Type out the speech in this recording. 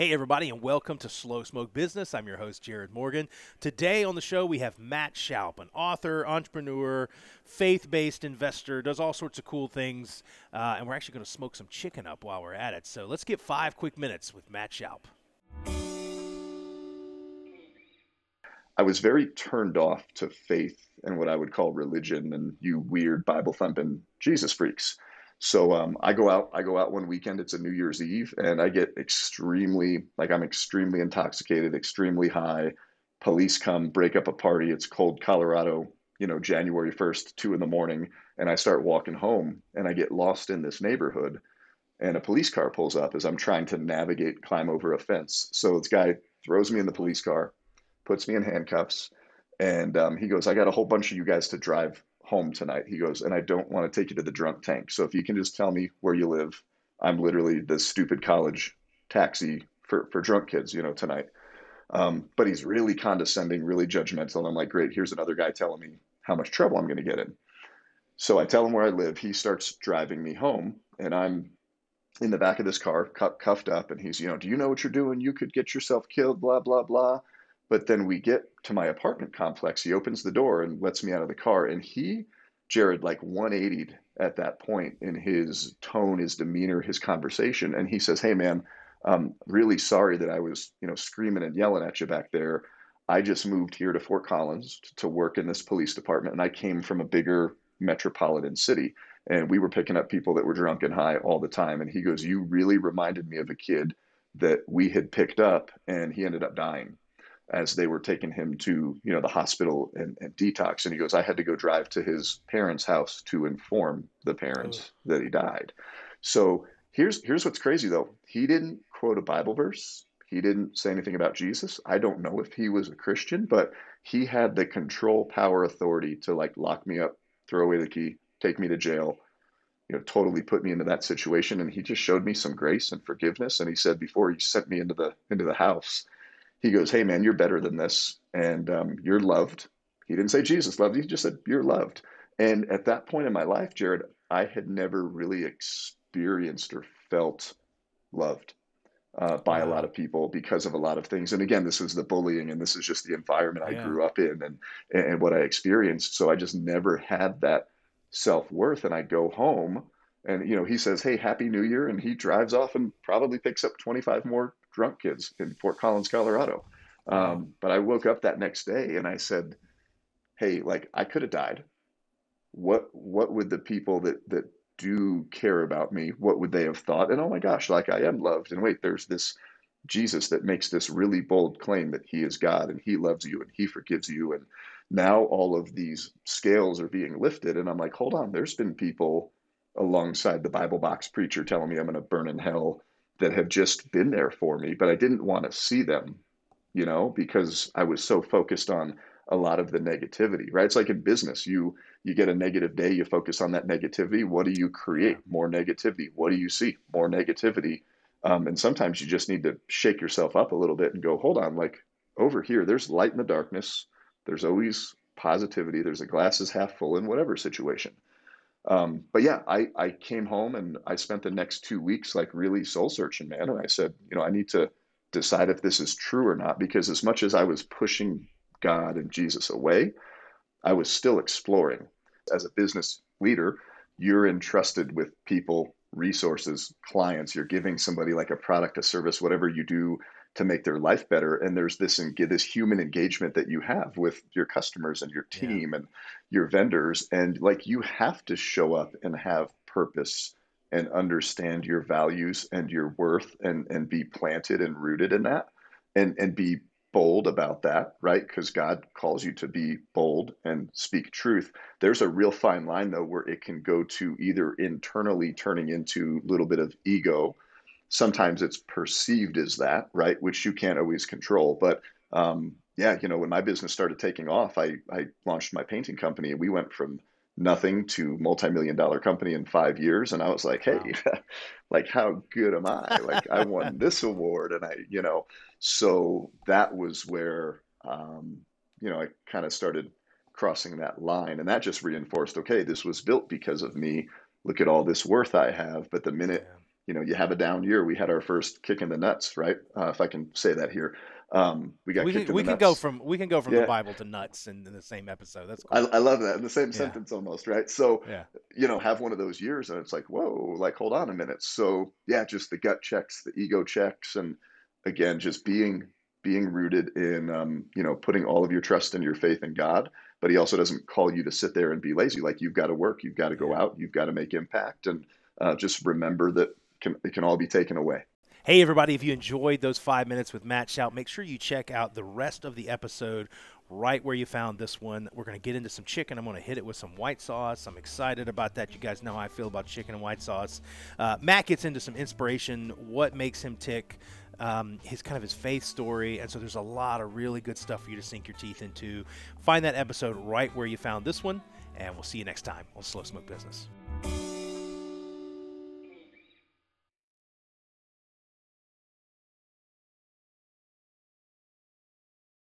Hey, everybody, and welcome to Slow Smoke Business. I'm your host, Jarrod Morgan. Today on the show, we have Matt Shoup, an author, entrepreneur, faith based investor, does all sorts of cool things. Uh, and we're actually going to smoke some chicken up while we're at it. So let's get five quick minutes with Matt Shoup. I was very turned off to faith and what I would call religion and you weird Bible thumping Jesus freaks. So um, I go out. I go out one weekend. It's a New Year's Eve, and I get extremely like I'm extremely intoxicated, extremely high. Police come, break up a party. It's cold Colorado, you know, January first, two in the morning, and I start walking home, and I get lost in this neighborhood, and a police car pulls up as I'm trying to navigate, climb over a fence. So this guy throws me in the police car, puts me in handcuffs, and um, he goes, "I got a whole bunch of you guys to drive home tonight. He goes, and I don't want to take you to the drunk tank. So if you can just tell me where you live, I'm literally the stupid college taxi for, for drunk kids, you know, tonight. Um, but he's really condescending, really judgmental. And I'm like, great, here's another guy telling me how much trouble I'm going to get in. So I tell him where I live. He starts driving me home, and I'm in the back of this car, cuffed up. And he's, you know, do you know what you're doing? You could get yourself killed, blah, blah, blah. But then we get to my apartment complex. He opens the door and lets me out of the car. And he, Jarrod, like 180 at that point in his tone, his demeanor, his conversation. And he says, Hey, man, I'm really sorry that I was, you know, screaming and yelling at you back there. I just moved here to Fort Collins to work in this police department. And I came from a bigger metropolitan city. And we were picking up people that were drunk and high all the time. And he goes, You really reminded me of a kid that we had picked up and he ended up dying as they were taking him to you know the hospital and, and, detox. And he goes i had to go drive to his parents house to inform the parents oh. that he died. So here's here's what's crazy though. He didn't quote a bible verse. He didn't say anything about jesus. I don't know if he was a christian but he had the control power authority to like lock me up throw away the key take me to jail you know totally put me into that situation. And he just showed me some grace and forgiveness. And he said before he sent me into the into the house he goes, Hey, man, you're better than this. And um, you're loved. He didn't say Jesus loved you, he just said, You're loved. And at that point in my life, Jarrod, I had never really experienced or felt loved uh, by a lot of people because of a lot of things. And again, this is the bullying and this is just the environment I grew up in and, and what I experienced. So I just never had that self worth. And I go home and, you know, he says, Hey, Happy New Year. And he drives off and probably picks up 25 more drunk kids in Fort Collins, Colorado. Um, but I woke up that next day and I said, "Hey, like I could have died. What what would the people that that do care about me? What would they have thought? And oh my gosh, like I am loved. And wait, there's this Jesus that makes this really bold claim that He is God and He loves you and He forgives you. And now all of these scales are being lifted. And I'm like, hold on, there's been people alongside the Bible box preacher telling me I'm going to burn in hell that have just been there for me, but I didn't want to see them, you know, because I was so focused on a lot of the negativity, right? It's like in business, you you get a negative day, you focus on that negativity. What do you create? More negativity. What do you see? More negativity. Um, and sometimes you just need to shake yourself up a little bit and go, hold on, like over here, there's light in the darkness. There's always positivity. There's a glass is half full in whatever situation. Um, but yeah, I, I came home and I spent the next two weeks like really soul searching, man. And I said, you know, I need to decide if this is true or not, because as much as I was pushing God and Jesus away, I was still exploring. As a business leader, you're entrusted with people, resources, clients. You're giving somebody like a product, a service, whatever you do to make their life better. And there's this and this human engagement that you have with your customers and your team yeah. and your vendors. And like you have to show up and have purpose and understand your values and your worth and and be planted and rooted in that and and be bold about that right? Because god calls you to be bold and speak truth. There's a real fine line though where it can go to either internally turning into a little bit of ego sometimes it's perceived as that, right? Which you can't always control. But um, yeah, you know, when my business started taking off, I, I launched my painting company and we went from nothing to multi-million dollar company in five years. And I was like, hey, wow. like how good am I? Like I won this award and I, you know, so that was where, um, you know, I kind of started crossing that line and that just reinforced, okay, this was built because of me. Look at all this worth I have. But the minute yeah you know, you have a down year. We had our first kick in the nuts, right? Uh, if I can say that here. Um, we got we kicked can, in we the can nuts. go from we can go from Yeah. the Bible to nuts in, in the same episode. That's I, cool. I love that in the same Yeah. sentence almost, right? So, yeah. you know, have one of those years and it's like, whoa, like hold on a minute. So yeah, just the gut checks, the ego checks, and again, just being being rooted in um, you know, putting all of your trust and your faith in God. But he also doesn't call you to sit there and be lazy. Like you've got to work, you've got to go out, you've got to make impact, and uh, just remember that can, it can all be taken away. Hey, everybody, if you enjoyed those five minutes with Matt Shoup, make sure you check out the rest of the episode right where you found this one. We're going to get into some chicken. I'm going to hit it with some white sauce. I'm excited about that. You guys know how I feel about chicken and white sauce. Uh, Matt gets into some inspiration, what makes him tick, um, his kind of his faith story. And so there's a lot of really good stuff for you to sink your teeth into. Find that episode right where you found this one, and we'll see you next time on Slow Smoke Business.